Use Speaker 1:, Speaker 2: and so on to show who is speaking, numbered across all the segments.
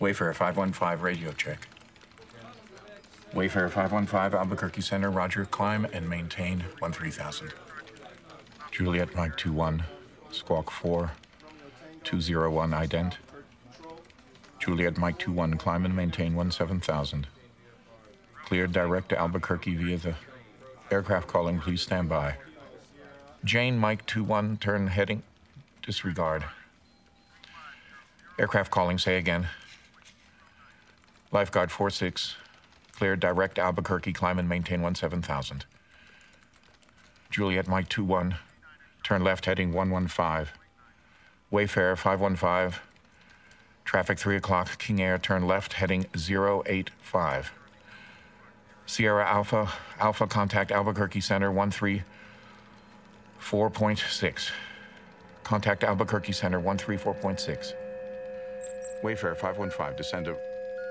Speaker 1: Wayfarer 515 radio check. Wayfarer 515 Albuquerque Center, Roger, climb and maintain 13000. Juliet Mike 21, Squawk 4, 201 ident. Juliet Mike 21, climb and maintain 17000. Cleared direct to Albuquerque via the aircraft calling, please stand by. Jane Mike 21, turn heading, disregard. Aircraft calling, say again. Lifeguard 46, clear direct Albuquerque, climb and maintain 17000. Juliet Mike 21, turn left heading 115. Wayfarer 515, traffic 3 o'clock, King Air, turn left heading 085. Sierra Alpha, Alpha contact Albuquerque Center 134.6. Contact Albuquerque Center 134.6. Wayfarer 515, descend to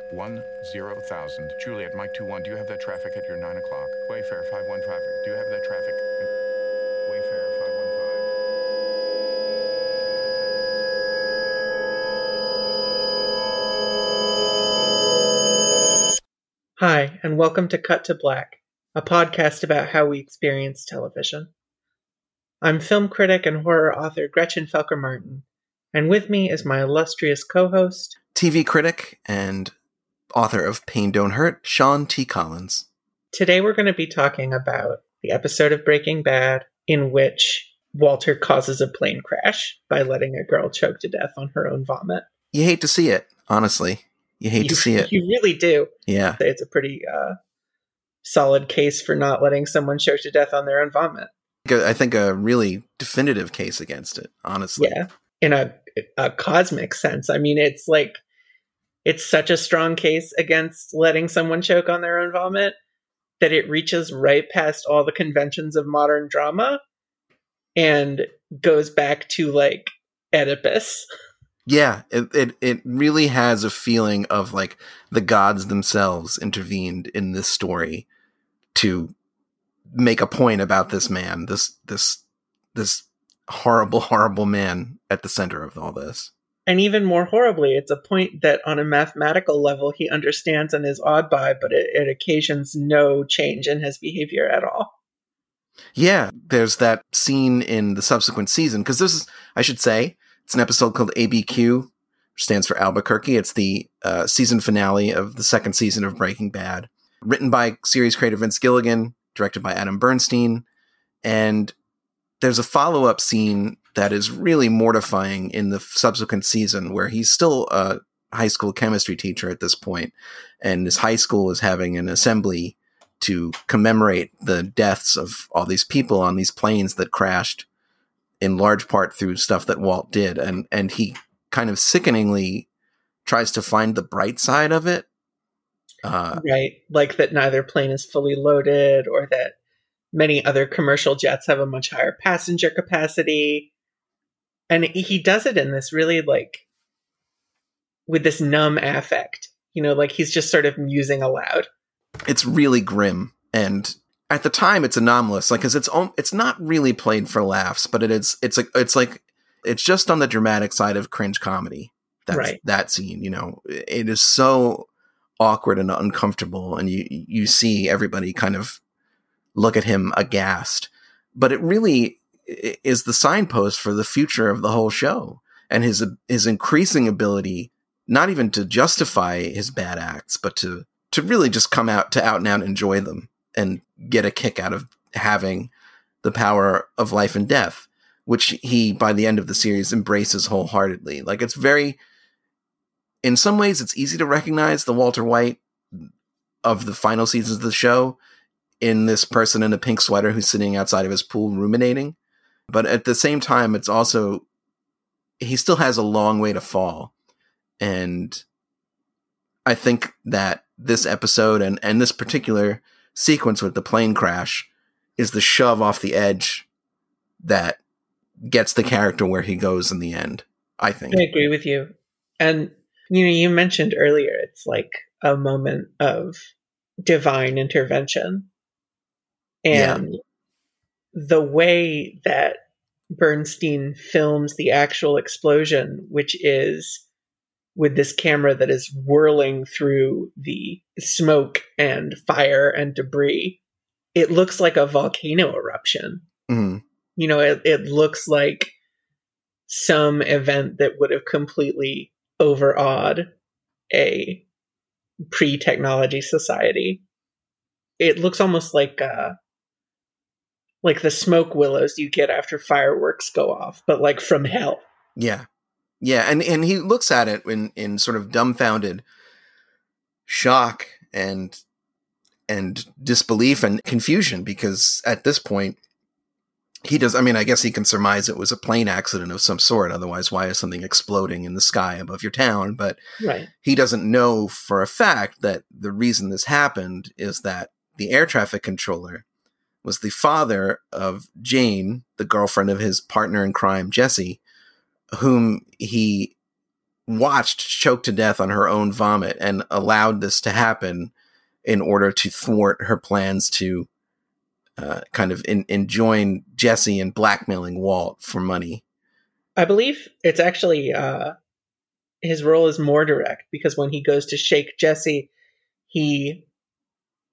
Speaker 1: 10,000. Juliet, Mike 21, do you have that traffic at your 9 o'clock? Wayfarer 515, do you have that traffic? at- Wayfarer 515.
Speaker 2: Hi, and welcome to Cut to Black, a podcast about how we experience television. I'm film critic and horror author Gretchen Felker Martin, and with me is my illustrious co host.
Speaker 3: TV critic and author of Pain Don't Hurt, Sean T. Collins.
Speaker 2: Today we're going to be talking about the episode of Breaking Bad in which Walter causes a plane crash by letting a girl choke to death on her own vomit.
Speaker 3: You hate to see it, honestly. You hate
Speaker 2: you,
Speaker 3: to see it.
Speaker 2: You really do.
Speaker 3: Yeah.
Speaker 2: It's a pretty uh, solid case for not letting someone choke to death on their own vomit.
Speaker 3: I think a really definitive case against it, honestly.
Speaker 2: Yeah, in a, a cosmic sense. I mean, it's like it's such a strong case against letting someone choke on their own vomit that it reaches right past all the conventions of modern drama and goes back to like Oedipus.
Speaker 3: Yeah, it, it it really has a feeling of like the gods themselves intervened in this story to make a point about this man, this this this horrible, horrible man at the center of all this.
Speaker 2: And even more horribly, it's a point that on a mathematical level he understands and is awed by, but it, it occasions no change in his behavior at all.
Speaker 3: Yeah, there's that scene in the subsequent season because this is, I should say, it's an episode called ABQ, which stands for Albuquerque. It's the uh, season finale of the second season of Breaking Bad, written by series creator Vince Gilligan, directed by Adam Bernstein, and there's a follow up scene that is really mortifying in the subsequent season where he's still a high school chemistry teacher at this point, and his high school is having an assembly to commemorate the deaths of all these people on these planes that crashed in large part through stuff that Walt did and and he kind of sickeningly tries to find the bright side of it uh,
Speaker 2: right like that neither plane is fully loaded or that many other commercial jets have a much higher passenger capacity and he does it in this really like with this numb affect you know like he's just sort of musing aloud.
Speaker 3: It's really grim. And at the time it's anomalous. Like cuz it's it's not really played for laughs but it is it's like it's like it's just on the dramatic side of cringe comedy. That's
Speaker 2: Right.
Speaker 3: that scene you know. It is so awkward and uncomfortable and you you see everybody kind of look at him aghast. But it really is the signpost for the future of the whole show and his his increasing ability not even to justify his bad acts but to to really just come out to out and out enjoy them and get a kick out of having the power of life and death which he by the end of the series embraces wholeheartedly. Like it's very in some ways it's easy to recognize the walter white of the final seasons of the show in this person in a pink sweater who's sitting outside of his pool ruminating but at the same time it's also he still has a long way to fall and i think that this episode and and this particular sequence with the plane crash is the shove off the edge that gets the character where he goes in the end i think
Speaker 2: I agree with you. And you know, you mentioned earlier it's like a moment of divine intervention. And the way that Bernstein films the actual explosion, which is with this camera that is whirling through the smoke and fire and debris. It looks like a volcano eruption.
Speaker 3: Mhm.
Speaker 2: You know, it, it looks like some event that would have completely overawed a pre technology society. It looks almost like uh, like the smoke willows you get after fireworks go off, but like from hell.
Speaker 3: Yeah. Yeah, and and he looks at it in in sort of dumbfounded shock and and disbelief and confusion because at this point he does I mean I guess he can surmise it was a plane accident of some sort otherwise why is something exploding in the sky above your town but
Speaker 2: Right.
Speaker 3: he doesn't know for a fact that the reason this happened is that the air traffic controller was the father of Jane, the girlfriend of his partner in crime, Jesse, whom he watched choke to death on her own vomit and allowed this to happen in order to thwart her plans to uh, kind of in, enjoin Jesse and blackmailing Walt for money.
Speaker 2: I believe it's actually uh, his role is more direct because when he goes to shake Jesse, he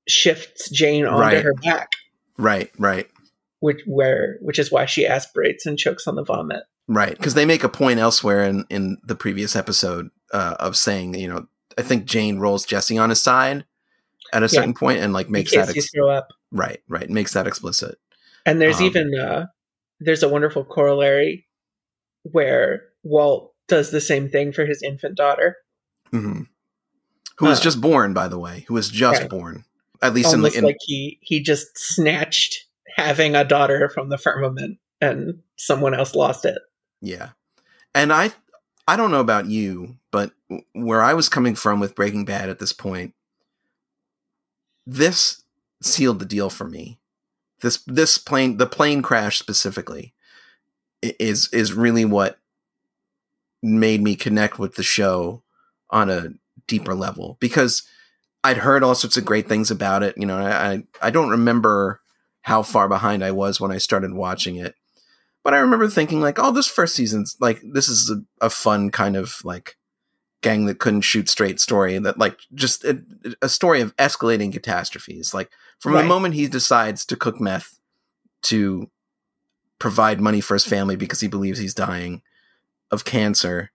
Speaker 2: shifts Jane onto
Speaker 3: Right.
Speaker 2: her back,
Speaker 3: Right, right.
Speaker 2: which where which is why she aspirates and chokes on the vomit.
Speaker 3: Right, because they make a point elsewhere in in the previous episode uh, of saying, you know, I think Jane rolls Jesse on his side at a certain point and like makes that ex-
Speaker 2: throw up.
Speaker 3: right, right, makes that explicit.
Speaker 2: And there's
Speaker 3: Um,
Speaker 2: even uh, there's a wonderful corollary where Walt does the same thing for his infant daughter,
Speaker 3: hmm Who was
Speaker 2: Uh,
Speaker 3: just born, by the way, who was just
Speaker 2: Right.
Speaker 3: born, at least in
Speaker 2: almost
Speaker 3: the in,
Speaker 2: like he he just snatched having a daughter from the firmament, and someone else lost it.
Speaker 3: yeah. And I, I don't know about you, but where I was coming from with Breaking Bad at this point, this sealed the deal for me. This this plane, the plane crash specifically, is is really what made me connect with the show on a deeper level because I'd heard all sorts of great things about it. You know, I I, I don't remember how far behind I was when I started watching it, but I remember thinking like, oh, this first season's like this is a, a fun kind of like gang that couldn't shoot straight story that like just a, a story of escalating catastrophes. Like from
Speaker 2: Right.
Speaker 3: the moment he decides to cook meth to provide money for his family because he believes he's dying of cancer.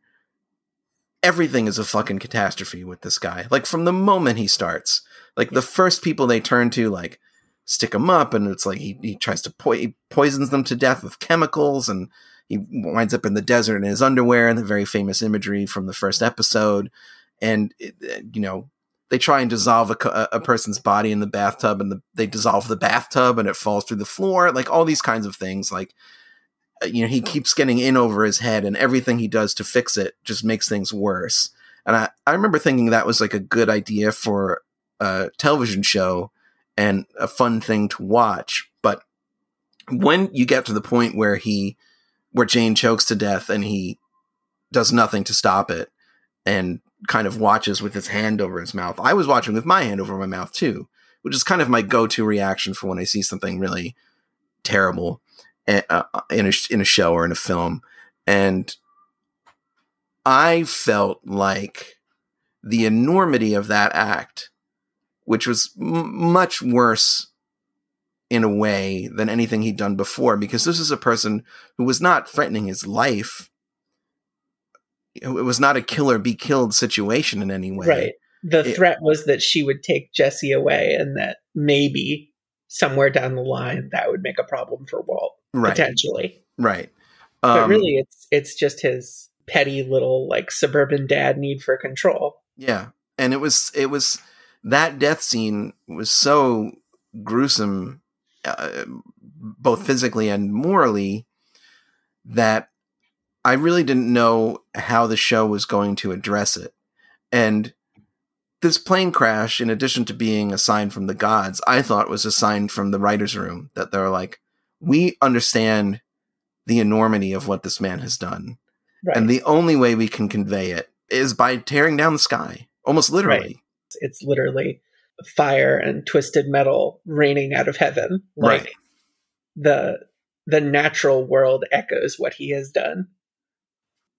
Speaker 3: Everything is a fucking catastrophe with this guy. Like from the moment he starts, like the first people they turn to, like stick him up, and it's like he, he tries to po- he poisons them to death with chemicals, and he winds up in the desert in his underwear, and the very famous imagery from the first episode. And it, uh, you know they try and dissolve a, a person's body in the bathtub, and the, they dissolve the bathtub, and it falls through the floor. Like all these kinds of things, like you know he keeps getting in over his head and everything he does to fix it just makes things worse. And i, I remember thinking that was like a good idea for a television show and a fun thing to watch. But when you get to the point where he where jane chokes to death and he does nothing to stop it and kind of watches with his hand over his mouth i was watching with my hand over my mouth too which is kind of my go-to reaction for when i see something really terrible. uh, in a in a show or in a film, and I felt like the enormity of that act, which was m- much worse in a way than anything he'd done before, because this is a person who was not threatening his life. It was not a kill or be killed situation in any way.
Speaker 2: Right. The
Speaker 3: It-
Speaker 2: threat was that she would take Jesse away, and that maybe somewhere down the line that would make a problem for Walt
Speaker 3: Right.
Speaker 2: potentially.
Speaker 3: Right.
Speaker 2: But
Speaker 3: Um,
Speaker 2: really, it's it's just his petty little like suburban dad need for control.
Speaker 3: Yeah, and it was it was that death scene was so gruesome, uh, both physically and morally, that I really didn't know how the show was going to address it. And this plane crash, in addition to being a sign from the gods, I thought was a sign from the writers' room that they're like, we understand the enormity of what this man has done.
Speaker 2: Right.
Speaker 3: And the only way we can convey it is by tearing down the sky, almost literally.
Speaker 2: it's literally fire and twisted metal raining out of heaven. Like
Speaker 3: Right.
Speaker 2: the the natural world echoes what he has done.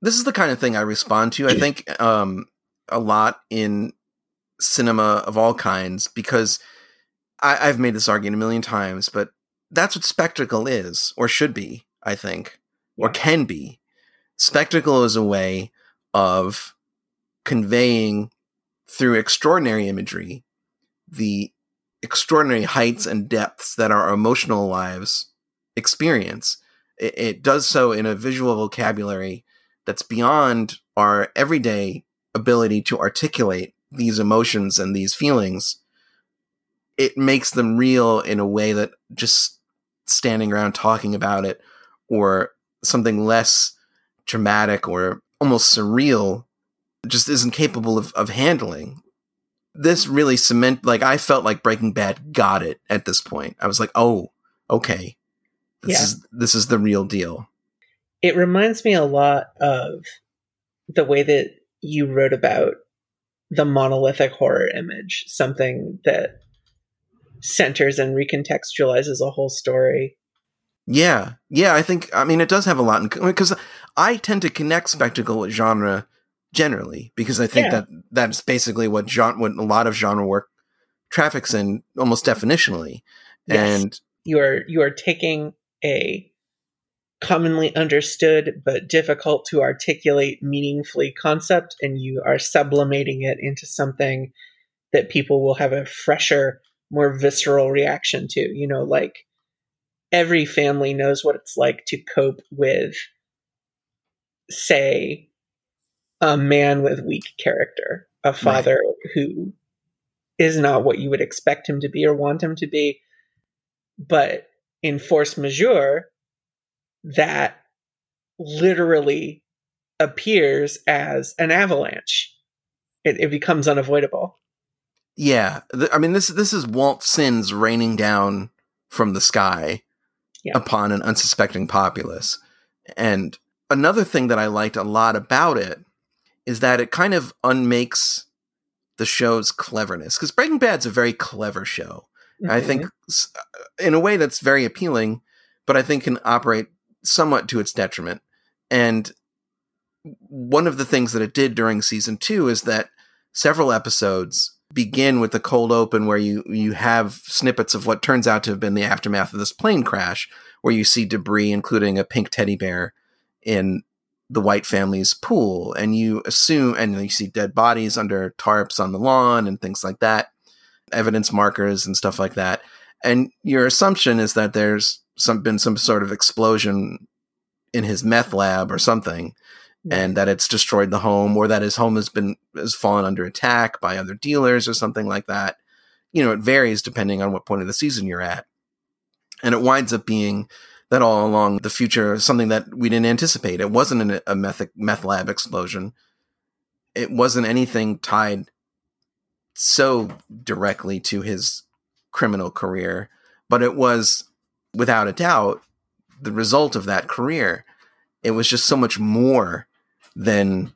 Speaker 3: This is the kind of thing I respond to. I think um, a lot in cinema of all kinds because I, I've made this argument a million times, but that's what spectacle is, or should be, I think, or can be. Spectacle is a way of conveying through extraordinary imagery the extraordinary heights and depths that our emotional lives experience. It, it, does so in a visual vocabulary that's beyond our everyday ability to articulate these emotions and these feelings. It makes them real in a way that just standing around talking about it or something less dramatic or almost surreal just isn't capable of, of handling. This really cement like I felt like Breaking Bad got it at this point. I was like, oh, okay. This yeah. is this is the real deal.
Speaker 2: It reminds me a lot of the way that you wrote about the monolithic horror image, something that centers and recontextualizes a whole story.
Speaker 3: Yeah, yeah, I think I mean it does have a lot in because I tend to connect spectacle with genre generally because I think yeah. that that's basically what genre, what a lot of genre work traffics in almost definitionally. Yes. And
Speaker 2: you are you are taking a commonly understood but difficult to articulate meaningfully concept and you are sublimating it into something that people will have a fresher more visceral reaction to you know like every family knows what it's like to cope with say a man with weak character a father right. who is not what you would expect him to be or want him to be but in force majeure that literally appears as an avalanche. It, it becomes unavoidable.
Speaker 3: Yeah, I mean this this is Walt sins raining down from the sky yeah. upon an unsuspecting populace. And another thing that I liked a lot about it is that it kind of unmakes the show's cleverness because Breaking Bad's a very clever show. Mm-hmm. I think uh, in a way that's very appealing, but I think can operate somewhat to its detriment. And one of the things that it did during season two is that several episodes begin with the cold open where you you have snippets of what turns out to have been the aftermath of this plane crash where you see debris including a pink teddy bear in the white family's pool. And you assume and you see dead bodies under tarps on the lawn and things like that evidence markers and stuff like that. And your assumption is that there's some been some sort of explosion in his meth lab or something and that it's destroyed the home or that his home has been has fallen under attack by other dealers or something like that. You know it varies depending on what point of the season you're at. And it winds up being that all along the future something that we didn't anticipate. It wasn't a meth, meth lab explosion. It wasn't anything tied so directly to his criminal career but it was without a doubt, the result of that career. It was just so much more than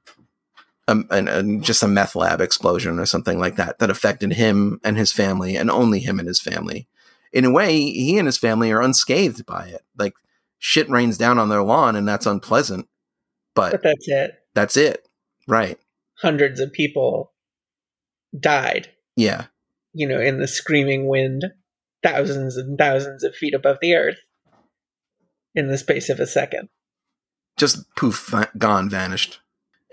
Speaker 3: a, a, a, just a meth lab explosion or something like that that affected him and his family and only him and his family. In a way, he and his family are unscathed by it. Like shit rains down on their lawn and that's unpleasant. But,
Speaker 2: but that's it.
Speaker 3: That's it. Right.
Speaker 2: Hundreds of people died.
Speaker 3: Yeah.
Speaker 2: You know, in the screaming wind thousands and thousands of feet above the earth in the space of a second.
Speaker 3: Just poof, gone, vanished.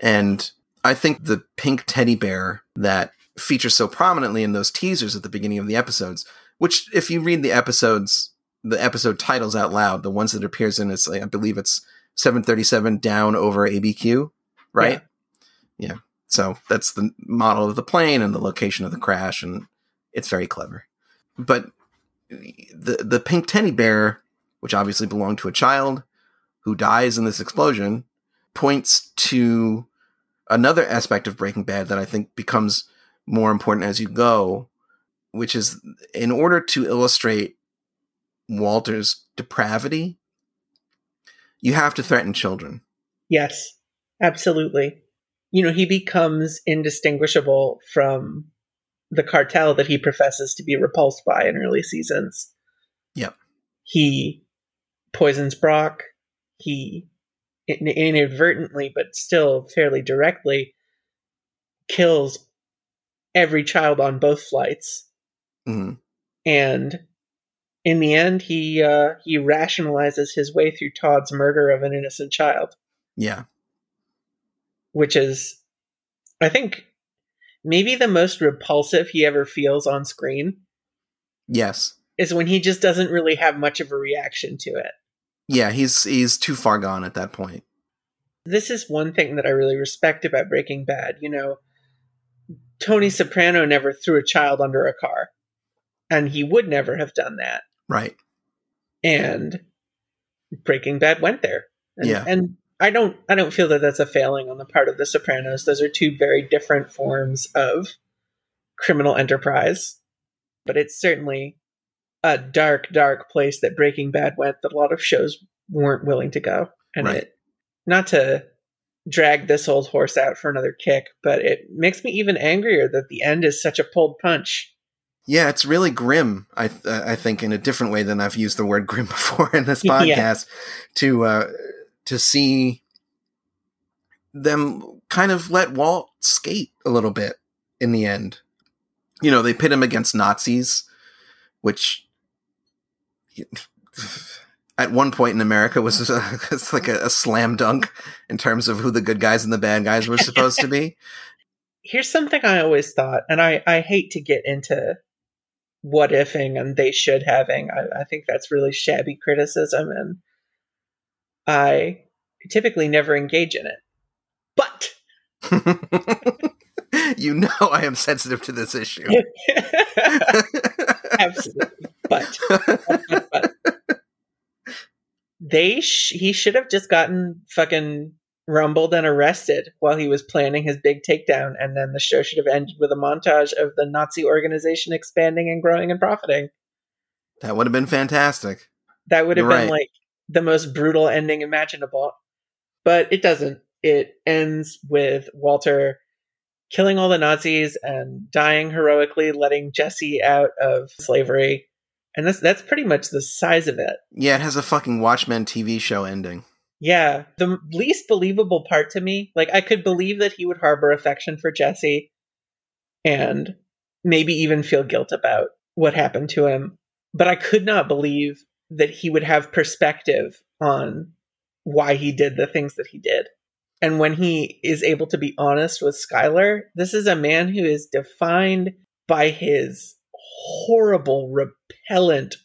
Speaker 3: And I think the pink teddy bear that features so prominently in those teasers at the beginning of the episodes, which, if you read the episodes, the episode titles out loud, the ones that appears in, it's like, I believe it's 737 down over ABQ, right? Yeah. yeah. So that's the model of the plane and the location of the crash, and it's very clever. But the the pink teddy bear, which obviously belonged to a child who dies in this explosion, points to another aspect of Breaking Bad that I think becomes more important as you go, which is in order to illustrate Walter's depravity, you have to threaten children.
Speaker 2: Yes, absolutely. You know, he becomes indistinguishable from the cartel that he professes to be repulsed by in early seasons.
Speaker 3: Yep.
Speaker 2: He poisons Brock. He inadvertently, but still fairly directly, kills every child on both flights.
Speaker 3: Mhm.
Speaker 2: And in the end, he uh, he rationalizes his way through Todd's murder of an innocent child,
Speaker 3: Yeah.
Speaker 2: which is, I think, maybe the most repulsive he ever feels on screen
Speaker 3: Yes.
Speaker 2: is when he just doesn't really have much of a reaction to it.
Speaker 3: Yeah, he's he's too far gone at that point.
Speaker 2: This is one thing that I really respect about Breaking Bad. You know, Tony Soprano never threw a child under a car, and he would never have done that.
Speaker 3: Right.
Speaker 2: and Breaking Bad went there. And,
Speaker 3: Yeah.
Speaker 2: and I don't I don't feel that that's a failing on the part of The Sopranos. Those are two very different forms of criminal enterprise, but it's certainly a dark, dark place that Breaking Bad went that a lot of shows weren't willing to go. And
Speaker 3: Right.
Speaker 2: it, not to drag this old horse out for another kick, but it makes me even angrier that the end is such a pulled punch.
Speaker 3: Yeah, it's really grim. I th- I think in a different way than I've used the word grim before in this
Speaker 2: Yeah.
Speaker 3: podcast to uh, to see them kind of let Walt skate a little bit in the end. You know, they pit him against Nazis, which at one point in America was it's like a, a slam dunk in terms of who the good guys and the bad guys were supposed to be.
Speaker 2: here's something I always thought, and I, I hate to get into what ifing and they should having. I, I think that's really shabby criticism, and I typically never engage in it. But
Speaker 3: you know I am sensitive to this issue.
Speaker 2: absolutely, but, but, but they sh- he should have just gotten fucking rumbled and arrested while he was planning his big takedown, and then the show should have ended with a montage of the Nazi organization expanding and growing and profiting.
Speaker 3: That would have been fantastic.
Speaker 2: That would have
Speaker 3: You're
Speaker 2: been
Speaker 3: right.
Speaker 2: like the most brutal ending imaginable. But it doesn't. It ends with Walter killing all the Nazis and dying heroically, letting Jesse out of slavery. And that's that's pretty much the size of it.
Speaker 3: Yeah, it has a fucking Watchmen TV show ending.
Speaker 2: Yeah, the least believable part to me, like I could believe that he would harbor affection for Jesse and maybe even feel guilt about what happened to him, but I could not believe that he would have perspective on why he did the things that he did. And when he is able to be honest with Skyler, this is a man who is defined by his horrible, repellent,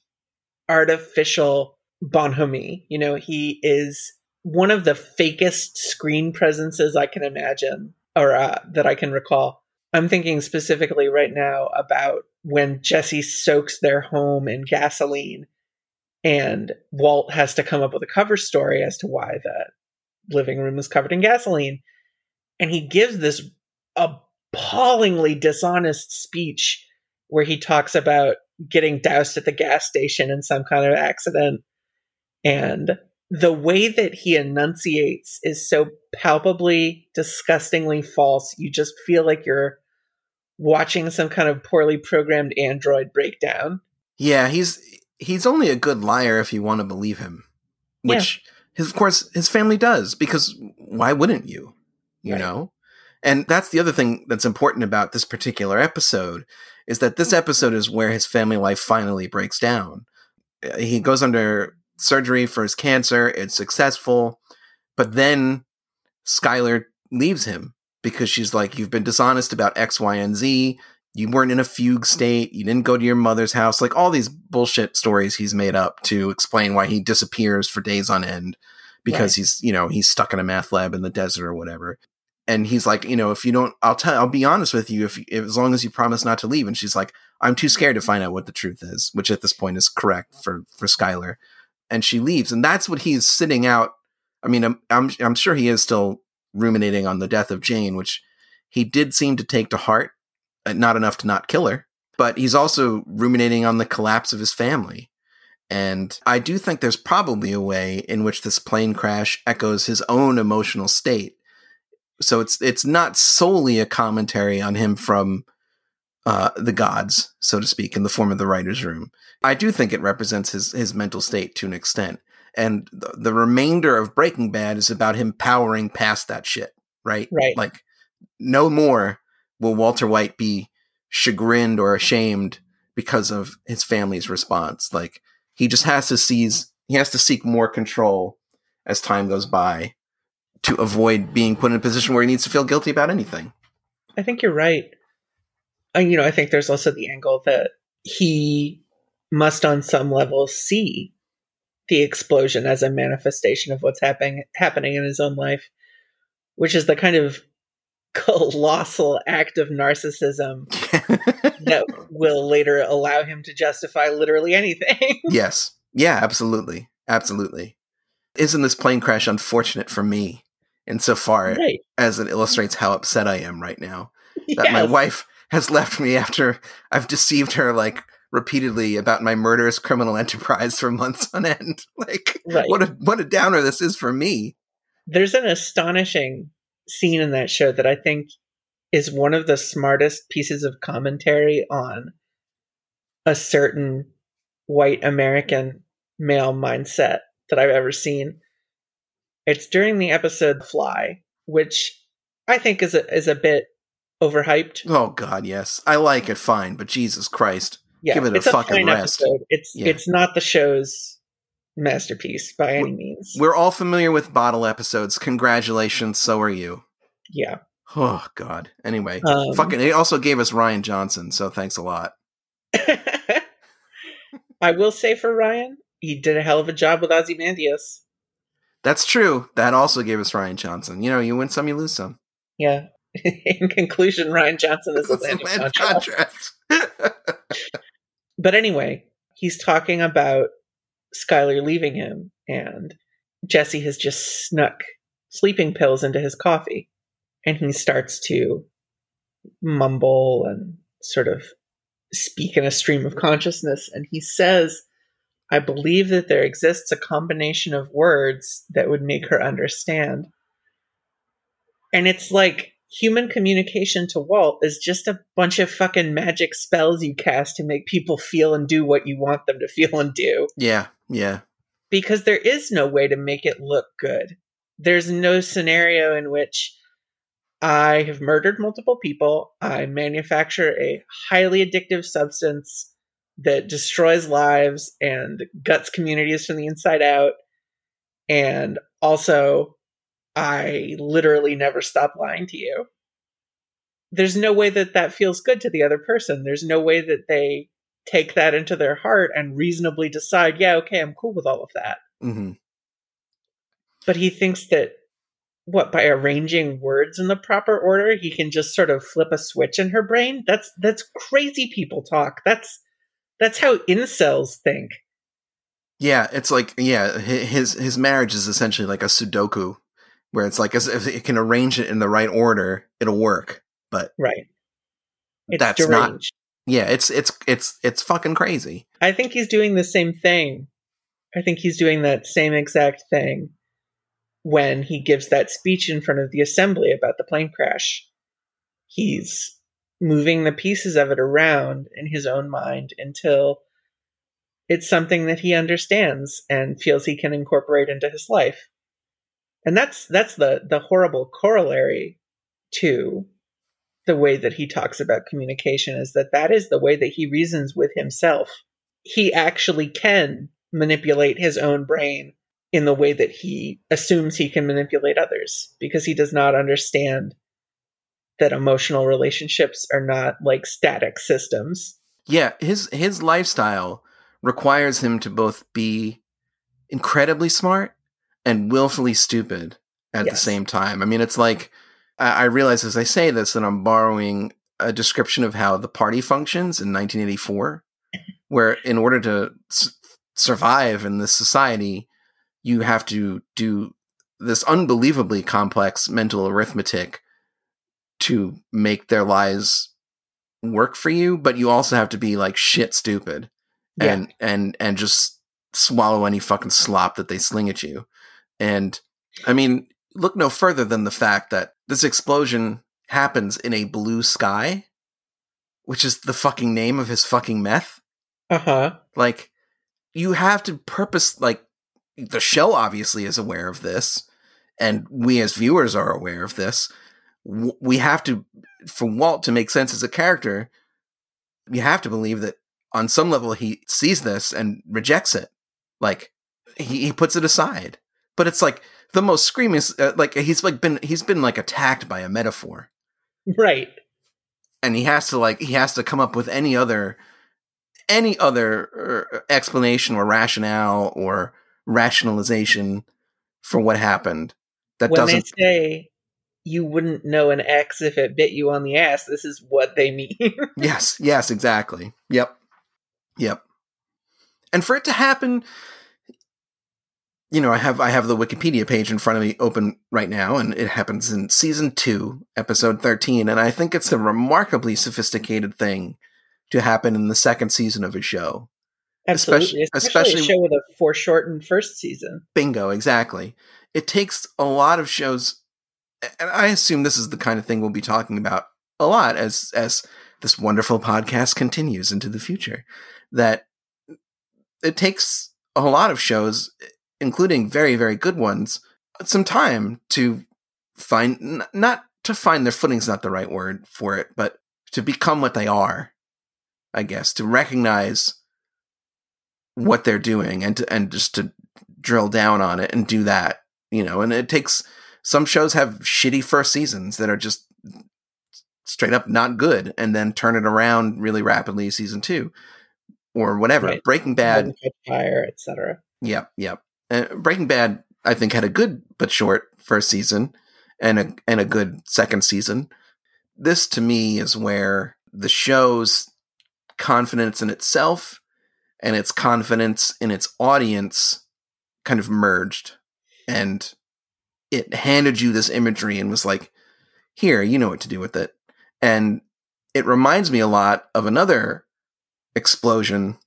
Speaker 2: artificial bonhomie. You know, he is one of the fakest screen presences I can imagine or uh, that I can recall. I'm thinking specifically right now about when Jesse soaks their home in gasoline and Walt has to come up with a cover story as to why the living room is covered in gasoline. And he gives this appallingly dishonest speech where he talks about getting doused at the gas station in some kind of accident. And the way that he enunciates is so palpably, disgustingly false. You just feel like you're watching some kind of poorly programmed android breakdown.
Speaker 3: Yeah, he's he's only a good liar if you want to believe him. Which his of course his family does, because why wouldn't you? You
Speaker 2: Right.
Speaker 3: know? And that's the other thing that's important about this particular episode is that this episode is where his family life finally breaks down. Uh, He goes under surgery for his cancer, it's successful, but then Skyler leaves him because she's like, You've been dishonest about X, Y, and Z. You weren't in a fugue state. You didn't go to your mother's house. Like all these bullshit stories he's made up to explain why he disappears for days on end because
Speaker 2: Right.
Speaker 3: he's, you know, he's stuck in a meth lab in the desert or whatever. And he's like, you know, if you don't, I'll tell, I'll be honest with you if, if as long as you promise not to leave. And she's like, I'm too scared to find out what the truth is, which at this point is correct for for Skyler. And she leaves, and that's what he's sitting out. I mean, I'm I'm, I'm sure he is still ruminating on the death of Jane, which he did seem to take to heart, uh, not enough to not kill her, but he's also ruminating on the collapse of his family. And I do think there's probably a way in which this plane crash echoes his own emotional state. So it's it's not solely a commentary on him from uh, the gods, so to speak, in the form of the writer's room. I do think it represents his his mental state to an extent. And the, the remainder of Breaking Bad is about him powering past that shit, right?
Speaker 2: Right.
Speaker 3: Like no more will Walter White be chagrined or ashamed because of his family's response. Like he just has to seize he has to seek more control as time goes by to avoid being put in a position where he needs to feel guilty about anything.
Speaker 2: I think you're right. And, you know, I think there's also the angle that he must, on some level, see the explosion as a manifestation of what's happening happening in his own life, which is the kind of colossal act of narcissism that will later allow him to justify literally anything.
Speaker 3: yes. Yeah, absolutely. Absolutely. Isn't this plane crash unfortunate for me insofar
Speaker 2: right.
Speaker 3: as it illustrates how upset I am right now? That
Speaker 2: Yes.
Speaker 3: my wife has left me after I've deceived her like repeatedly about my murderous criminal enterprise for months on end. Like
Speaker 2: Right.
Speaker 3: what a what a downer this is for me.
Speaker 2: There's an astonishing scene in that show that I think is one of the smartest pieces of commentary on a certain white American male mindset that I've ever seen. It's during the episode Fly, which I think is a is a bit overhyped.
Speaker 3: Oh god, yes. I like it fine, but Jesus Christ.
Speaker 2: Yeah,
Speaker 3: Give it a
Speaker 2: it's
Speaker 3: fucking rest.
Speaker 2: episode. It's
Speaker 3: Yeah.
Speaker 2: it's not the show's masterpiece by any means.
Speaker 3: We're all familiar with bottle episodes. Congratulations, so are you.
Speaker 2: Yeah.
Speaker 3: Oh god. Anyway,
Speaker 2: Um,
Speaker 3: fucking it also gave us Rian Johnson, so thanks a lot.
Speaker 2: I will say for Rian, he did a hell of a job with Ozymandias.
Speaker 3: That's true. That also gave us Rian Johnson. You know, you win some, you lose some.
Speaker 2: Yeah. In conclusion, Rian Johnson is a land contrast.
Speaker 3: contrast.
Speaker 2: But anyway, he's talking about Skyler leaving him, and Jesse has just snuck sleeping pills into his coffee. And he starts to mumble and sort of speak in a stream of consciousness. And he says, I believe that there exists a combination of words that would make her understand. And it's like human communication to Walt is just a bunch of fucking magic spells you cast to make people feel and do what you want them to feel and do.
Speaker 3: yeah, yeah.
Speaker 2: Because there is no way to make it look good. There's no scenario in which I have murdered multiple people. I manufacture a highly addictive substance that destroys lives and guts communities from the inside out. And also, I literally never stop lying to you. There's no way that that feels good to the other person. There's no way that they take that into their heart and reasonably decide, yeah, okay, I'm cool with all of that.
Speaker 3: hmm
Speaker 2: But he thinks that what by arranging words in the proper order, he can just sort of flip a switch in her brain. That's that's crazy people talk. That's that's how incels think.
Speaker 3: Yeah, it's like yeah, his his marriage is essentially like a Sudoku, where it's like if it can arrange it in the right order, it'll work. But
Speaker 2: Right. It's
Speaker 3: That's not- yeah, it's it's it's it's fucking crazy.
Speaker 2: I think he's doing the same thing. I think he's doing that same exact thing when he gives that speech in front of the assembly about the plane crash. He's moving the pieces of it around in his own mind until it's something that he understands and feels he can incorporate into his life. And that's that's the the horrible corollary to the way that he talks about communication is that that is the way that he reasons with himself he actually can manipulate his own brain in the way that he assumes he can manipulate others because he does not understand that emotional relationships are not like static systems.
Speaker 3: Yeah, his his lifestyle requires him to both be incredibly smart and willfully stupid at the same time. I mean, it's like I, I realize as I say this that I'm borrowing a description of how the party functions in 1984, where in order to s- survive in this society, you have to do this unbelievably complex mental arithmetic to make their lies work for you, but you also have to be like shit stupid
Speaker 2: Yeah.
Speaker 3: and and and just swallow any fucking slop that they sling at you. And I mean, look no further than the fact that this explosion happens in a blue sky, which is the fucking name of his fucking meth.
Speaker 2: Uh huh.
Speaker 3: Like you have to purpose like the show obviously is aware of this and we as viewers are aware of this we have to for Walt to make sense as a character, you have to believe that on some level he sees this and rejects it. Like he, he puts it aside. But it's like the most screaming uh, like he's like been he's been like attacked by a metaphor.
Speaker 2: Right.
Speaker 3: And he has to like he has to come up with any other any other uh, explanation or rationale or rationalization for what happened that
Speaker 2: when
Speaker 3: doesn't
Speaker 2: they say you wouldn't know an X if it bit you on the ass, this is what they mean.
Speaker 3: yes yes exactly yep yep and for it to happen you know i have i have the wikipedia page in front of me open right now and it happens in season 2 episode 13 and i think it's a remarkably sophisticated thing to happen in the second season of a show
Speaker 2: Absolutely, especially, especially, a show with a foreshortened first season.
Speaker 3: Bingo, exactly. It takes a lot of shows, and I assume this is the kind of thing we'll be talking about a lot as as this wonderful podcast continues into the future. That it takes a lot of shows, including very very good ones, some time to find not to find their footing's not the right word for it, but to become what they are. I guess to recognize what they're doing and to, and just to drill down on it and do that, you know. And it takes some shows have shitty first seasons that are just straight up not good, and then turn it around really rapidly season two or whatever. Right. Breaking Bad,
Speaker 2: Fire, etc.
Speaker 3: Yep, yep. Uh, Breaking Bad, I think, had a good but short first season and a and a good second season. This to me is where the show's confidence in itself and its confidence in its audience kind of merged and it handed you this imagery and was like here you know what to do with it and it reminds me a lot of another explosion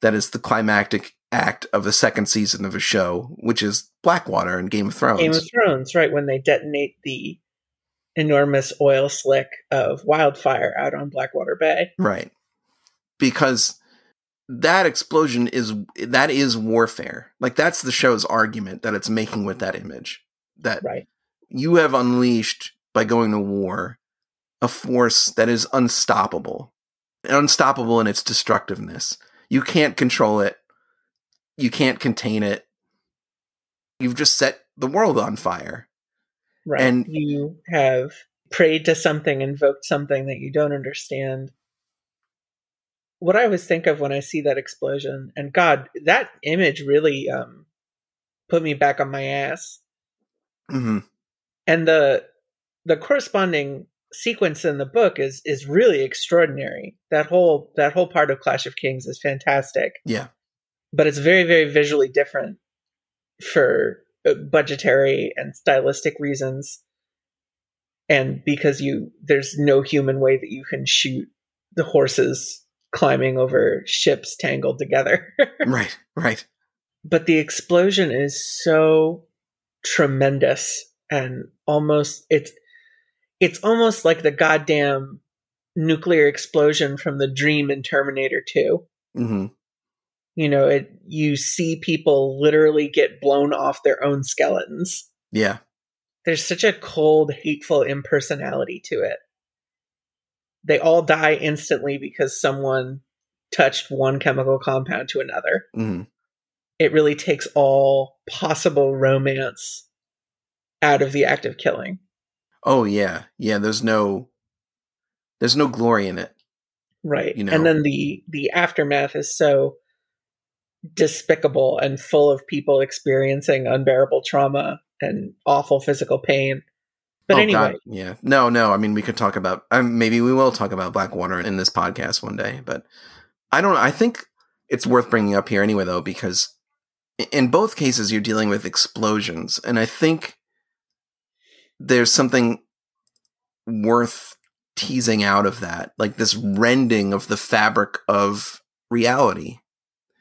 Speaker 3: that is the climactic act of the second season of a show which is blackwater and game of thrones
Speaker 2: game of thrones right when they detonate the enormous oil slick of wildfire out on blackwater bay
Speaker 3: right because that explosion is that is warfare. Like that's the show's argument that it's making with that image. That
Speaker 2: right.
Speaker 3: you have unleashed by going to war a force that is unstoppable. Unstoppable in its destructiveness. You can't control it. You can't contain it. You've just set the world on fire.
Speaker 2: Right. And you have prayed to something, invoked something that you don't understand what I always think of when I see that explosion, and God, that image really um, put me back on my ass.
Speaker 3: Mm-hmm.
Speaker 2: And the the corresponding sequence in the book is is really extraordinary. That whole that whole part of Clash of Kings is fantastic.
Speaker 3: Yeah,
Speaker 2: but it's very very visually different for uh, budgetary and stylistic reasons, and because you there's no human way that you can shoot the horses climbing over ships tangled together.
Speaker 3: right, right.
Speaker 2: But the explosion is so tremendous and almost it's it's almost like the goddamn nuclear explosion from the dream in Terminator 2.
Speaker 3: Mm-hmm.
Speaker 2: You know, it you see people literally get blown off their own skeletons.
Speaker 3: Yeah.
Speaker 2: There's such a cold, hateful impersonality to it they all die instantly because someone touched one chemical compound to another.
Speaker 3: Mm-hmm.
Speaker 2: It really takes all possible romance out of the act of killing.
Speaker 3: Oh yeah, yeah. There's no, there's no glory in it,
Speaker 2: right? You know? And then the the aftermath is so despicable and full of people experiencing unbearable trauma and awful physical pain but oh, anyway, God.
Speaker 3: yeah, no, no. I mean, we could talk about. Um, maybe we will talk about Blackwater in this podcast one day. But I don't. I think it's worth bringing up here anyway, though, because in both cases you're dealing with explosions, and I think there's something worth teasing out of that, like this rending of the fabric of reality.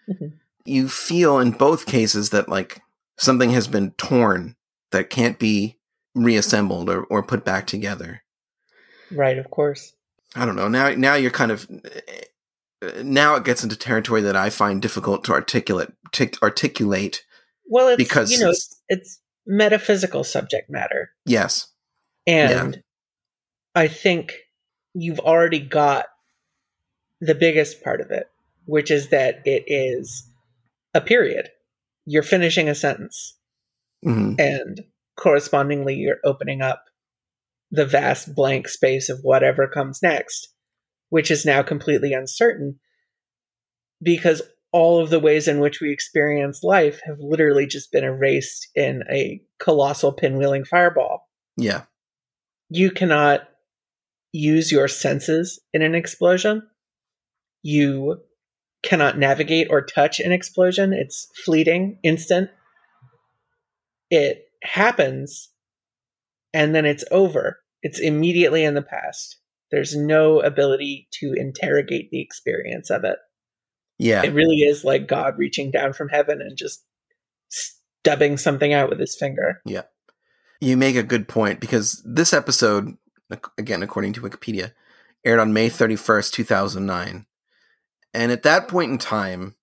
Speaker 3: Mm-hmm. You feel in both cases that like something has been torn that can't be reassembled or, or put back together.
Speaker 2: Right, of course.
Speaker 3: I don't know. Now now you're kind of now it gets into territory that I find difficult to articulate to articulate.
Speaker 2: Well, it's, because you know it's, it's metaphysical subject matter.
Speaker 3: Yes.
Speaker 2: And yeah. I think you've already got the biggest part of it, which is that it is a period. You're finishing a sentence,
Speaker 3: hmm
Speaker 2: and correspondingly, you're opening up the vast blank space of whatever comes next, which is now completely uncertain because all of the ways in which we experience life have literally just been erased in a colossal pinwheeling fireball.
Speaker 3: Yeah.
Speaker 2: You cannot use your senses in an explosion. You cannot navigate or touch an explosion. It's fleeting, instant. It happens and then it's over. It's immediately in the past. There's no ability to interrogate the experience of it.
Speaker 3: Yeah.
Speaker 2: It really is like God reaching down from heaven and just stubbing something out with his finger. Yeah.
Speaker 3: You make a good point because this episode, again, according to Wikipedia, aired on May 31st, 2009. And at that point in time,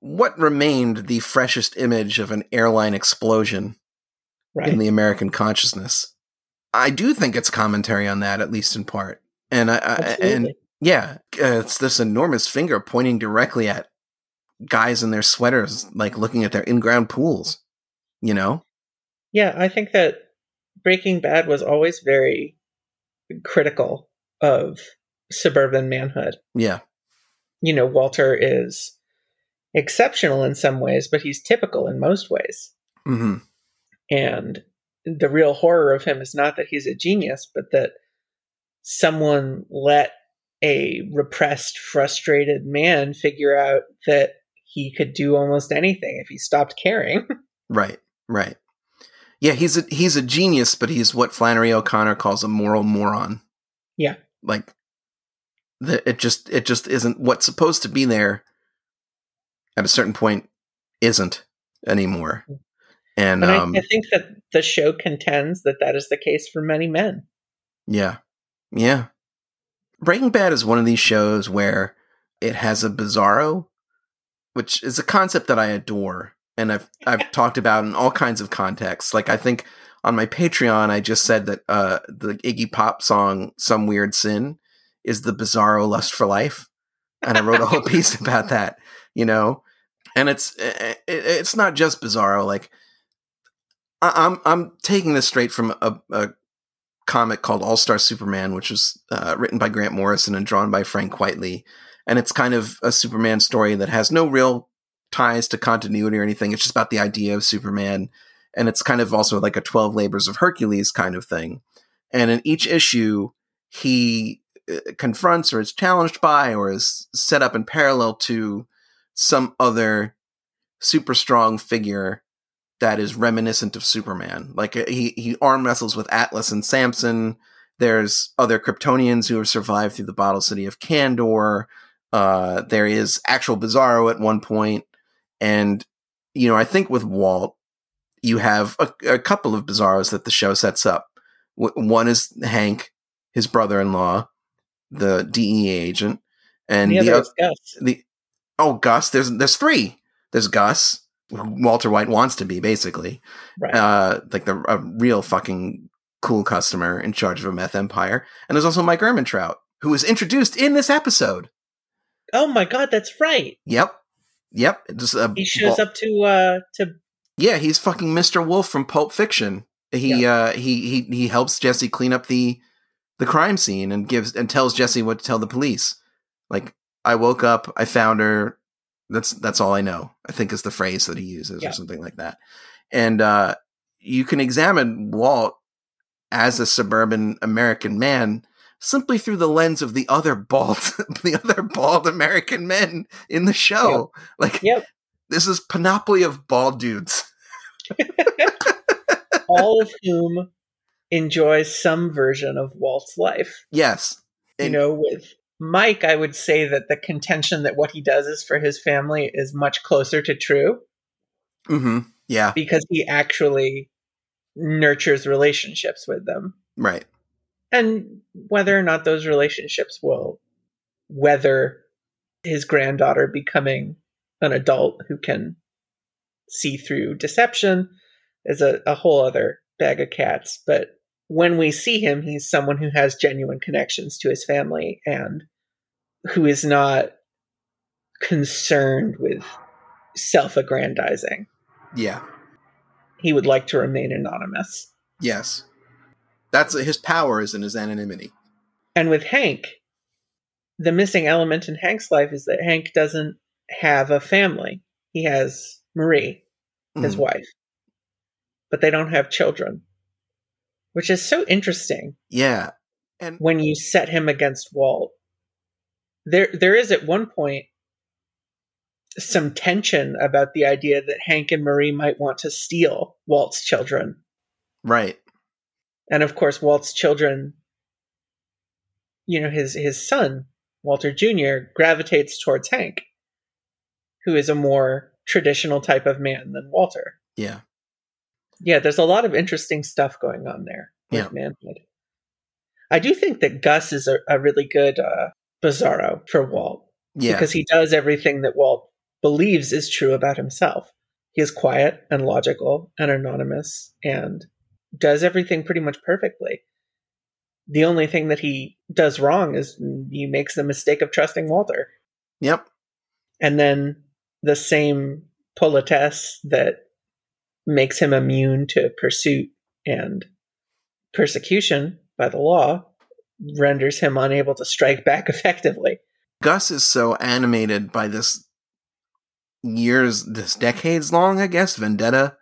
Speaker 3: what remained the freshest image of an airline explosion
Speaker 2: Right.
Speaker 3: in the American consciousness? I do think it's commentary on that, at least in part. And I, I and yeah, it's this enormous finger pointing directly at guys in their sweaters, like looking at their in-ground pools. You know?
Speaker 2: Yeah, I think that Breaking Bad was always very critical of suburban manhood.
Speaker 3: Yeah.
Speaker 2: You know, Walter is exceptional in some ways, but he's typical in most ways.
Speaker 3: hmm
Speaker 2: And the real horror of him is not that he's a genius, but that someone let a repressed, frustrated man figure out that he could do almost anything if he stopped caring.
Speaker 3: Right. Right. Yeah, he's a he's a genius, but he's what Flannery O'Connor calls a moral moron.
Speaker 2: Yeah.
Speaker 3: Like the, it just it just isn't what's supposed to be there at a certain point isn't anymore. And
Speaker 2: And
Speaker 3: um
Speaker 2: I, I think that the show contends that that is the case for many men.
Speaker 3: Yeah. Yeah. Breaking Bad is one of these shows where it has a bizarro, which is a concept that I adore. And I've I've talked about in all kinds of contexts. Like I think on my Patreon I just said that uh the Iggy Pop song Some Weird Sin is the bizarro lust for life. And I wrote a whole piece about that, you know. And it's it, it's not just bizarro like I, I'm I'm taking this straight from a, a comic called All Star Superman, which was uh, written by Grant Morrison and drawn by Frank Quitely. And it's kind of a Superman story that has no real ties to continuity or anything. It's just about the idea of Superman. And it's kind of also like a 12 Labors of Hercules kind of thing. And in each issue, he uh, confronts or is challenged by or is set up in parallel to some other super strong figure that is reminiscent of Superman. Like he he arm wrestles with Atlas and Samson. There's other Kryptonians who have survived through the Bottle City of Kandor. Uh, there is actual Bizarro at one point, and you know I think with Walt, you have a, a couple of Bizarros that the show sets up. W- one is Hank, his brother-in-law, the DEA agent, and
Speaker 2: the
Speaker 3: the,
Speaker 2: other
Speaker 3: other
Speaker 2: is Gus.
Speaker 3: the oh Gus. There's there's three. There's Gus, Walter White wants to be basically,
Speaker 2: Right.
Speaker 3: uh, like the a real fucking cool customer in charge of a meth empire. And there's also Mike Ehrmantraut, who was introduced in this episode.
Speaker 2: oh my god, that's right.
Speaker 3: Yep, yep. Just, uh,
Speaker 2: He shows
Speaker 3: well,
Speaker 2: up to uh to
Speaker 3: Yeah, he's fucking Mr. Wolf from Pulp Fiction. He uh, he he he helps Jesse clean up the the crime scene and gives and tells Jesse what to tell the police. Like I woke up, I found her. That's that's all I know. I think is the phrase that he uses
Speaker 2: Yeah.
Speaker 3: or something like that. And uh, you can examine Walt as a suburban American man simply through the lens of the other bald the other bald American men in the show. Like
Speaker 2: Yep.
Speaker 3: this is panoply of bald dudes.
Speaker 2: all of whom enjoy some version of Walt's life.
Speaker 3: Yes.
Speaker 2: You know, with Mike, I would say that the contention that what he does is for his family is much closer to true
Speaker 3: hmm Yeah.
Speaker 2: because he actually nurtures relationships with them.
Speaker 3: Right.
Speaker 2: And whether or not those relationships will weather his granddaughter becoming an adult who can see through deception is a, a whole other bag of cats. But when we see him, he's someone who has genuine connections to his family and who is not concerned with self aggrandizing.
Speaker 3: Yeah.
Speaker 2: He would like to remain anonymous.
Speaker 3: Yes. That's his power is in his anonymity.
Speaker 2: And with Hank, the missing element in Hank's life is that Hank doesn't have a family. He has Marie, his
Speaker 3: Mhm.
Speaker 2: wife, but they don't have children, which is so interesting
Speaker 3: Yeah. And
Speaker 2: when you set him against Walt. There, there is at one point some tension about the idea that Hank and Marie might want to steal Walt's children.
Speaker 3: right.
Speaker 2: And of course, Walt's children, you know, his his son, Walter Jr., gravitates towards Hank, who is a more traditional type of man than Walter.
Speaker 3: Yeah.
Speaker 2: Yeah, there's a lot of interesting stuff going on there with
Speaker 3: Yeah.
Speaker 2: manhood. I do think that Gus is a, a really good uh, Bizarro for Walt
Speaker 3: Yeah.
Speaker 2: because he does everything that Walt believes is true about himself. He is quiet and logical and anonymous and does everything pretty much perfectly. The only thing that he does wrong is he makes the mistake of trusting Walter.
Speaker 3: Yep.
Speaker 2: And then the same politesse that makes him immune to pursuit and persecution by the law renders him unable to strike back effectively.
Speaker 3: Gus is so animated by this years, this decades long, I guess, vendetta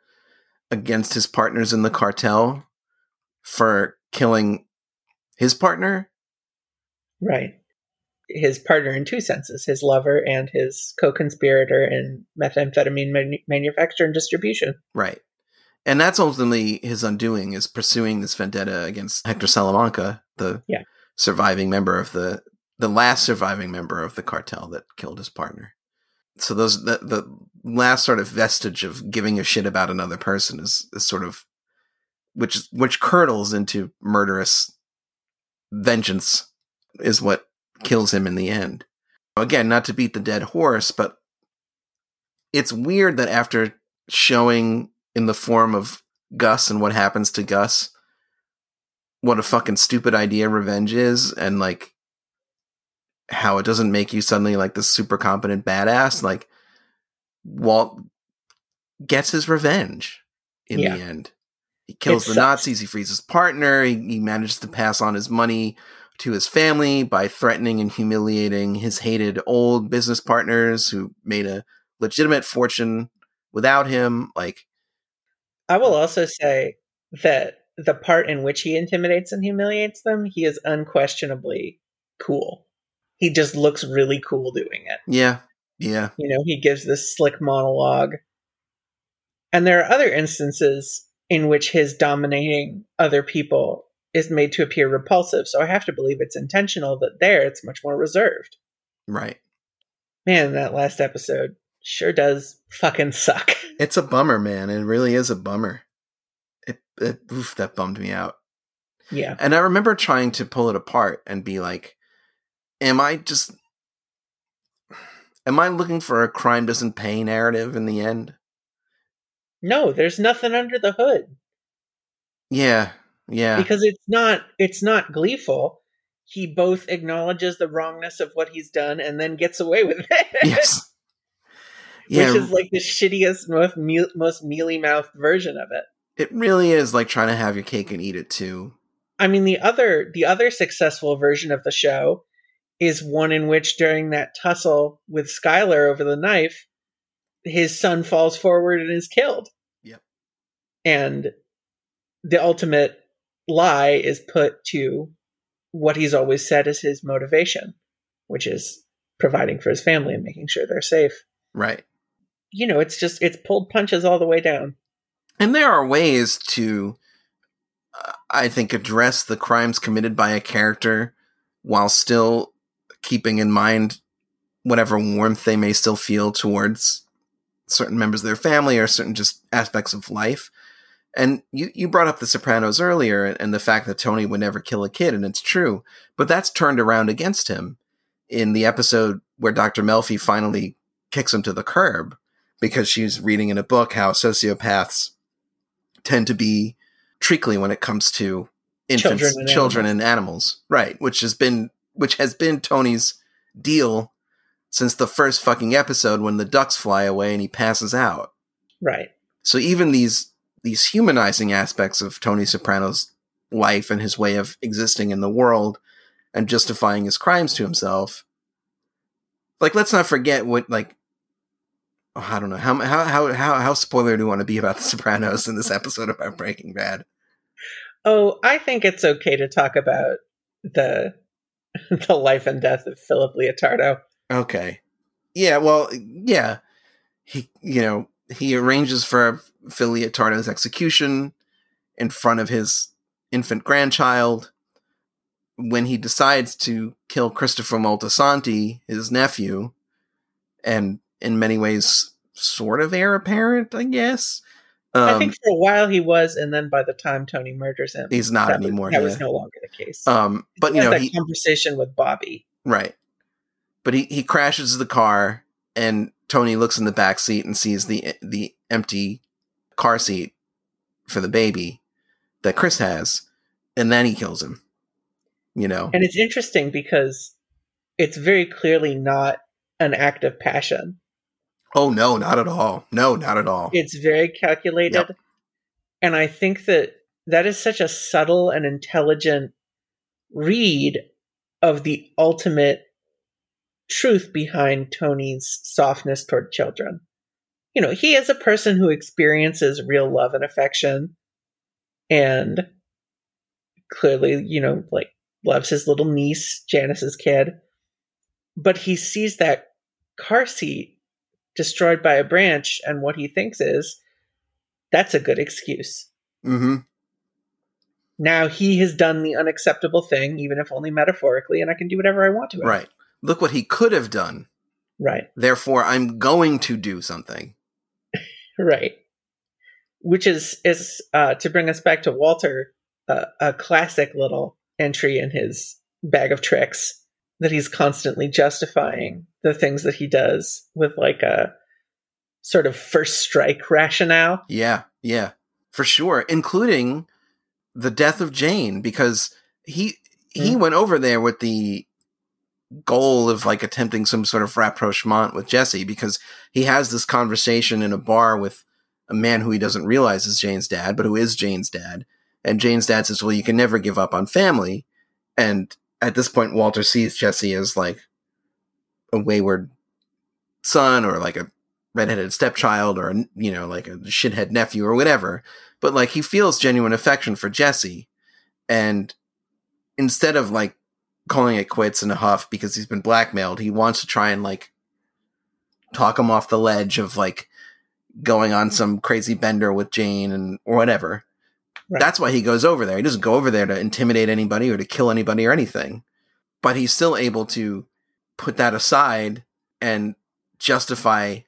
Speaker 3: against his partners in the cartel for killing his partner.
Speaker 2: Right. His partner in two senses his lover and his co conspirator in methamphetamine man- manufacture and distribution.
Speaker 3: Right. And that's ultimately his undoing is pursuing this vendetta against Hector Salamanca, the
Speaker 2: Yeah.
Speaker 3: surviving member of the the last surviving member of the cartel that killed his partner. So those the the last sort of vestige of giving a shit about another person is, is sort of which which curdles into murderous vengeance is what kills him in the end. Again, not to beat the dead horse, but it's weird that after showing in the form of Gus and what happens to Gus, what a fucking stupid idea revenge is, and like how it doesn't make you suddenly like this super competent badass. Mm-hmm. Like Walt gets his revenge in
Speaker 2: Yeah.
Speaker 3: the end. He kills the. Nazis. He frees his partner. He, he manages to pass on his money to his family by threatening and humiliating his hated old business partners who made a legitimate fortune without him. Like,
Speaker 2: I will also say that the part in which he intimidates and humiliates them, he is unquestionably cool. He just looks really cool doing it.
Speaker 3: yeah, yeah,
Speaker 2: You know, he gives this slick monologue. And there are other instances in which his dominating other people is made to appear repulsive. So I have to believe it's intentional that there it's much more reserved.
Speaker 3: right.
Speaker 2: Man, that last episode sure does fucking suck.
Speaker 3: It's a bummer, man. It really is a bummer. It, it oof, that bummed me out.
Speaker 2: yeah.
Speaker 3: And I remember trying to pull it apart and be like, am I just am I looking for a crime doesn't pay narrative in the end?
Speaker 2: No, there's nothing under the hood.
Speaker 3: Yeah. Yeah.
Speaker 2: because it's not it's not gleeful he both acknowledges the wrongness of what he's done and then gets away with it
Speaker 3: yes.
Speaker 2: Which is like the shittiest most me- most mealy mouthed version of it
Speaker 3: it really is like trying to have your cake and eat it too.
Speaker 2: i mean the other the other successful version of the show is one in which during that tussle with Skyler over the knife his son falls forward and is killed
Speaker 3: Yep.
Speaker 2: and the ultimate lie is put to what he's always said is his motivation, which is providing for his family and making sure they're safe.
Speaker 3: Right.
Speaker 2: You know, it's just it's pulled punches all the way down.
Speaker 3: And there are ways to, uh, I think, address the crimes committed by a character while still keeping in mind whatever warmth they may still feel towards certain members of their family or certain just aspects of life. And you, you brought up The Sopranos earlier and the fact that Tony would never kill a kid, and it's true. But that's turned around against him in the episode where Dr. Melfi finally kicks him to the curb because she's reading in a book how sociopaths tend to be treacly when it comes to infants,
Speaker 2: Children
Speaker 3: children,
Speaker 2: and
Speaker 3: and, animals, right? Which has been which has been Tony's deal since the first fucking episode when the ducks fly away and he passes out.
Speaker 2: Right.
Speaker 3: So even these these humanizing aspects of Tony Soprano's life and his way of existing in the world and justifying his crimes to himself. Like let's not forget what like oh, I don't know how how how how how spoiler do you want to be about the Sopranos in this episode about Breaking Bad?
Speaker 2: Oh, I think it's okay to talk about the the life and death of Philip Leotardo.
Speaker 3: Okay. Yeah, well, yeah. He you know, he arranges for Phil Leotardo's execution in front of his infant grandchild. When he decides to kill Christopher Moltisanti, his nephew, and in many ways sort of heir apparent, I guess.
Speaker 2: I
Speaker 3: Um,
Speaker 2: think for a while he was, and then by the time Tony murders him,
Speaker 3: he's not
Speaker 2: that was-
Speaker 3: anymore.
Speaker 2: that
Speaker 3: yeah.
Speaker 2: was no longer the case.
Speaker 3: um, but you know,
Speaker 2: that
Speaker 3: he,
Speaker 2: conversation with Bobby.
Speaker 3: Right. But he, he crashes the car and Tony looks in the back seat and sees the the empty car seat for the baby that Chris has and then he kills him. You know.
Speaker 2: And it's interesting because it's very clearly not an act of passion.
Speaker 3: Oh no, not at all. No, not at all.
Speaker 2: It's very calculated.
Speaker 3: Yep.
Speaker 2: And I think that that is such a subtle and intelligent read of the ultimate truth behind Tony's softness toward children. You know, he is a person who experiences real love and affection and clearly, you know, like loves his little niece, Janice's kid. But he sees that car seat destroyed by a branch, and what he thinks is that's a good excuse.
Speaker 3: Mhm.
Speaker 2: Now he has done the unacceptable thing, even if only metaphorically, and I can do whatever I want to it.
Speaker 3: Right. Look what he could have done.
Speaker 2: Right.
Speaker 3: Therefore, I'm going to do something.
Speaker 2: Right. Which is is uh, to bring us back to Walter, uh, a classic little entry in his bag of tricks that he's constantly justifying the things that he does with like a sort of first strike rationale.
Speaker 3: Yeah, yeah, for sure, including the death of Jane because he he
Speaker 2: Mm.
Speaker 3: went over there with the goal of like attempting some sort of rapprochement with Jesse because he has this conversation in a bar with a man who he doesn't realize is Jane's dad, but who is Jane's dad. And Jane's dad says, "Well, you can never give up on family." And at this point, Walter sees Jesse as like a wayward son or like a redheaded stepchild or you know like a shithead nephew or whatever but like he feels genuine affection for jesse. And instead of like calling it quits in a huff because he's been blackmailed he wants to try and like talk him off the ledge of like going on some crazy bender with jane and or whatever
Speaker 2: Right.
Speaker 3: that's why he goes over there he doesn't go over there to intimidate anybody or to kill anybody or anything but he's still able to put that aside and justify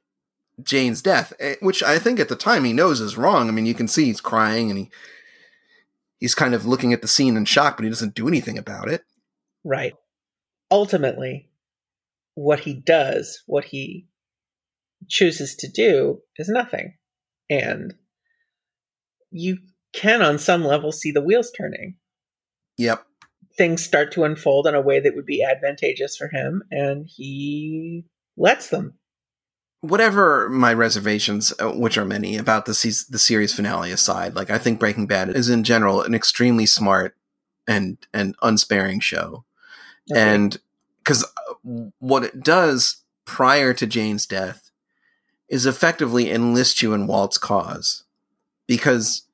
Speaker 3: Jane's death, eh, which I think at the time he knows is wrong. I mean, you can see he's crying and he he's kind of looking at the scene in shock, but he doesn't do anything about it.
Speaker 2: Right. Ultimately, what he does, what he chooses to do, is nothing. And you can, on some level, see the wheels turning.
Speaker 3: Yep.
Speaker 2: Things start to unfold in a way that would be advantageous for him, and he lets them.
Speaker 3: Whatever my reservations, uh, which are many, about the se- the series finale aside, like I think Breaking Bad is in general an extremely smart and and unsparing show. and because what it does prior to Jane's death is effectively enlist you in Walt's cause because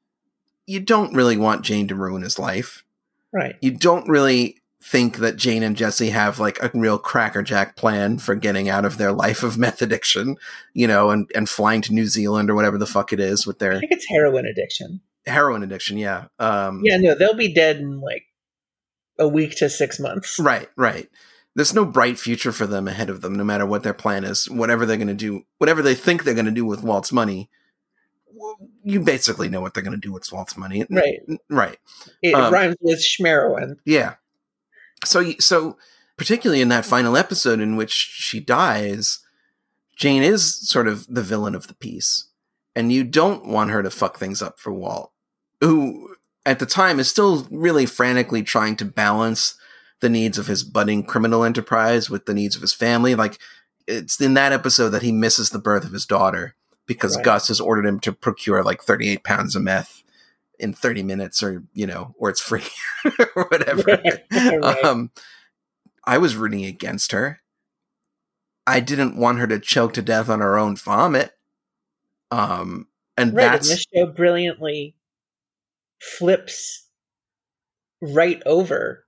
Speaker 3: you don't really want Jane to ruin his life.
Speaker 2: right.
Speaker 3: You don't really think that Jane and Jesse have like a real crackerjack plan for getting out of their life of meth addiction, you know, and, and flying to New Zealand or whatever the fuck it is with their I
Speaker 2: think it's heroin addiction.
Speaker 3: heroin addiction. Yeah. Um,
Speaker 2: Yeah, no, they'll be dead in like a week to six months.
Speaker 3: Right, right. There's no bright future for them ahead of them, no matter what their plan is, whatever they're going to do, whatever they think they're going to do with Walt's money. You basically know what they're going to do with Walt's money,
Speaker 2: Right.
Speaker 3: Right.
Speaker 2: It
Speaker 3: Um,
Speaker 2: rhymes with schmeroin.
Speaker 3: Yeah. So, so particularly in that final episode in which she dies, Jane is sort of the villain of the piece, and you don't want her to fuck things up for Walt, who at the time is still really frantically trying to balance the needs of his budding criminal enterprise with the needs of his family. Like it's in that episode that he misses the birth of his daughter because
Speaker 2: Right.
Speaker 3: Gus has ordered him to procure like 38 pounds of meth in 30 minutes or, you know, or it's free or whatever.
Speaker 2: Right.
Speaker 3: Um, I was rooting against her. I didn't want her to choke to death on her own vomit. Um, and
Speaker 2: right, and this show brilliantly flips right over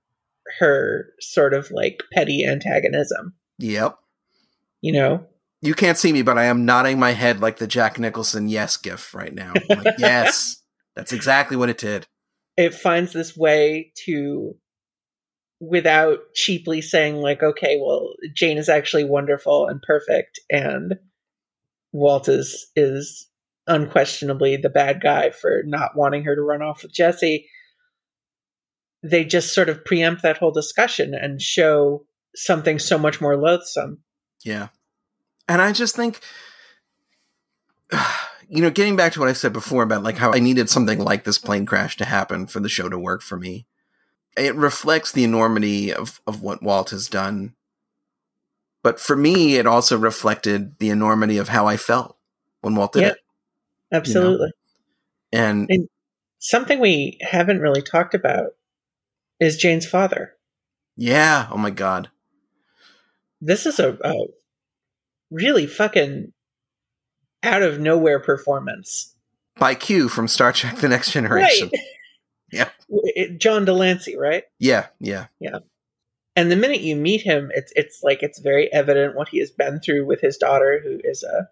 Speaker 2: her sort of like petty antagonism.
Speaker 3: yep.
Speaker 2: You know,
Speaker 3: You can't see me, but I am nodding my head like the Jack Nicholson yes gif right now. Like, yes, that's exactly what it did.
Speaker 2: it finds this way to without cheaply saying like okay well jane is actually wonderful and perfect and walt is is unquestionably the bad guy for not wanting her to run off with jesse they just sort of preempt that whole discussion and show something so much more loathsome
Speaker 3: Yeah. And I just think, you know, getting back to what I said before about like how I needed something like this plane crash to happen for the show to work for me. It reflects the enormity of, of what Walt has done. But for me, it also reflected the enormity of how I felt when Walt did it.
Speaker 2: absolutely
Speaker 3: And
Speaker 2: And- something we haven't really talked about is jane's father
Speaker 3: yeah, oh my God.
Speaker 2: this is a, a really fucking out of nowhere performance.
Speaker 3: By Q from Star Trek The Next Generation.
Speaker 2: Right.
Speaker 3: Yeah.
Speaker 2: It- John de Lancie, right?
Speaker 3: Yeah, yeah. Yeah.
Speaker 2: And the minute you meet him, it's it's like it's very evident what he has been through with his daughter, who is a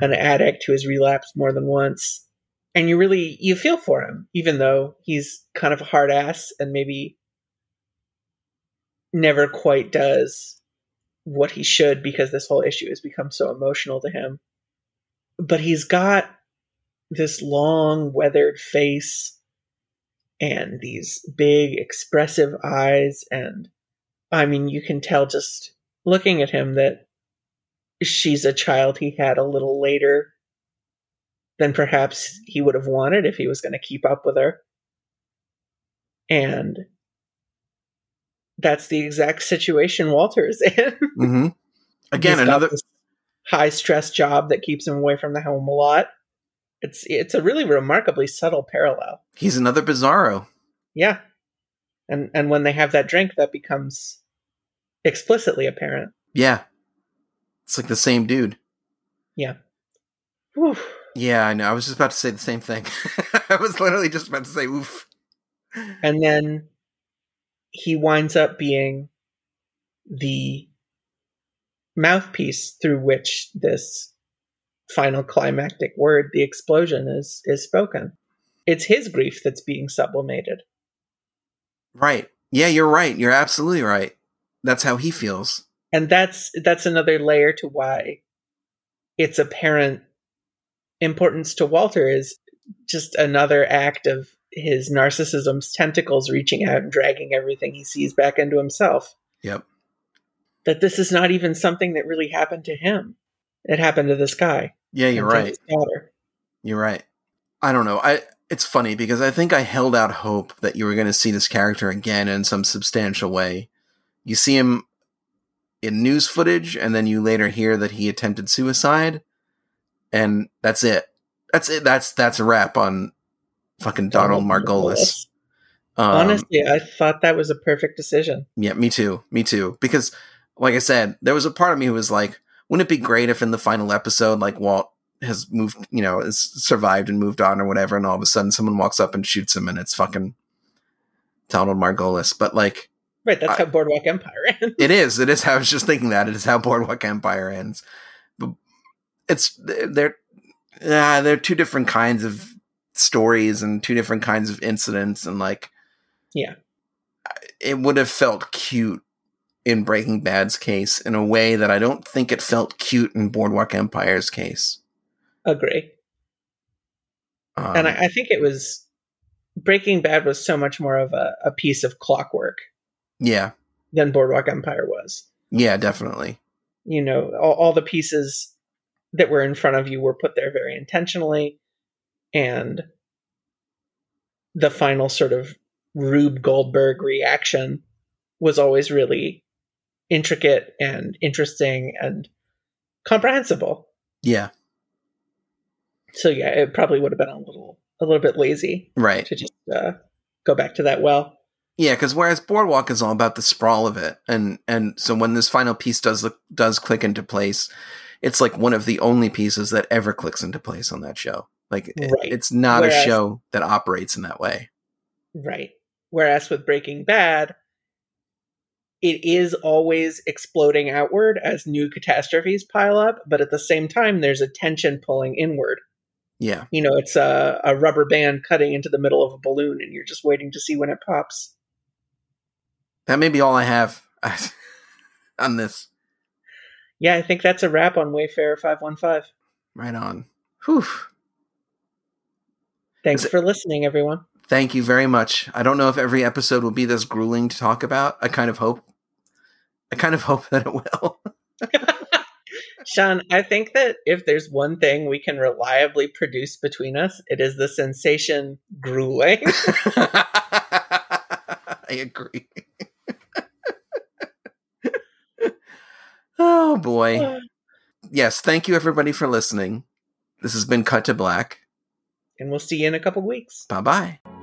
Speaker 2: an addict who has relapsed more than once. And you really you feel for him, even though he's kind of a hard ass and maybe never quite does what he should because this whole issue has become so emotional to him. But he's got this long, weathered face and these big, expressive eyes. And I mean, you can tell just looking at him that she's a child he had a little later than perhaps he would have wanted if he was going to keep up with her. And that's the exact situation Walter is in.
Speaker 3: hmm Again, another.
Speaker 2: high stress job that keeps him away from the home a lot. It's it's a really remarkably subtle parallel.
Speaker 3: He's another Bizarro.
Speaker 2: Yeah. And and when they have that drink that becomes explicitly apparent.
Speaker 3: Yeah. It's like the same dude. Yeah.
Speaker 2: Whew.
Speaker 3: Yeah, I know. I was just about to say the same thing. I was literally just about to say oof.
Speaker 2: And then he winds up being the mouthpiece through which this final climactic word, the explosion, is is spoken. It's his grief that's being sublimated.
Speaker 3: Right. Yeah, you're right. You're absolutely right. That's how he feels.
Speaker 2: and that's that's another layer to why its apparent importance to Walter is just another act of his narcissism's tentacles reaching out and dragging everything he sees back into himself.
Speaker 3: Yep.
Speaker 2: That this is not even something that really happened to him. It happened to this guy.
Speaker 3: Yeah, you're right. You're right. I don't know. I it's funny because I think I held out hope that you were going to see this character again in some substantial way. You see him in news footage and then you later hear that he attempted suicide and that's it. That's it. That's that's a wrap on fucking Donald Margolis. Um,
Speaker 2: Honestly, I thought that was a perfect decision.
Speaker 3: Yeah, me too. Me too. Because, like I said, there was a part of me who was like, wouldn't it be great if in the final episode, like Walt has moved, you know, has survived and moved on or whatever, and all of a sudden someone walks up and shoots him and it's fucking Donald Margolis. But, like,
Speaker 2: Right, that's
Speaker 3: I-
Speaker 2: how Boardwalk Empire ends.
Speaker 3: it is. It is. I was just thinking that. It is how Boardwalk Empire ends. But it's, they're, uh, they're two different kinds of stories and two different kinds of incidents. And, like,
Speaker 2: Yeah.
Speaker 3: it would have felt cute in Breaking Bad's case in a way that I don't think it felt cute in Boardwalk Empire's case.
Speaker 2: Agree.
Speaker 3: Um,
Speaker 2: and I, I think it was Breaking Bad was so much more of a, a piece of clockwork
Speaker 3: yeah,
Speaker 2: than Boardwalk Empire was.
Speaker 3: yeah, definitely.
Speaker 2: You know, all, all the pieces that were in front of you were put there very intentionally, and the final sort of Rube Goldberg reaction was always really intricate and interesting and comprehensible.
Speaker 3: Yeah.
Speaker 2: So yeah, it probably would have been a little a little bit lazy
Speaker 3: Right.
Speaker 2: to just uh, go back to that well.
Speaker 3: Yeah, because whereas Boardwalk is all about the sprawl of it, and and so when this final piece does look, does click into place, it's like one of the only pieces that ever clicks into place on that show. Like
Speaker 2: Right.
Speaker 3: it's not a show that operates in that way.
Speaker 2: Right. Whereas with Breaking Bad, it is always exploding outward as new catastrophes pile up, but at the same time, there's a tension pulling inward.
Speaker 3: Yeah,
Speaker 2: You know, it's a, a rubber band cutting into the middle of a balloon, and you're just waiting to see when it pops.
Speaker 3: that may be all I have on this.
Speaker 2: Yeah, I think that's a wrap on Wayfarer 515.
Speaker 3: Right on. Whew.
Speaker 2: Thanks for listening, everyone.
Speaker 3: Thank you very much. I don't know if every episode will be this grueling to talk about. I kind of hope. I kind of hope that it will.
Speaker 2: Sean, I think that if there's one thing we can reliably produce between us, it is the sensation grueling.
Speaker 3: I agree. oh boy. Uh. Yes, thank you everybody for listening. This has been Cut to Black.
Speaker 2: And we'll see you in a couple weeks.
Speaker 3: Bye bye.